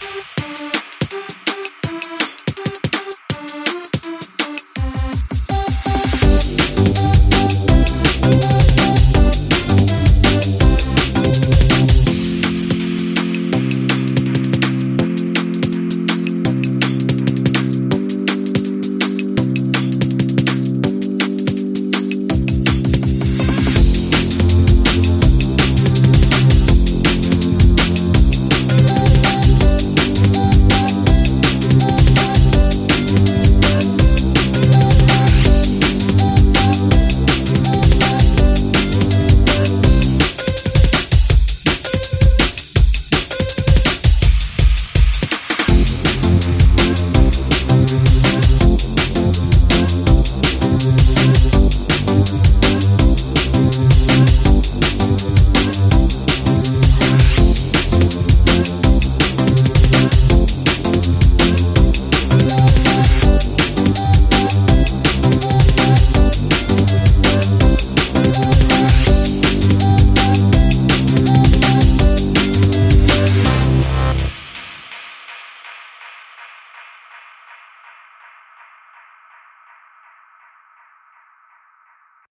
back.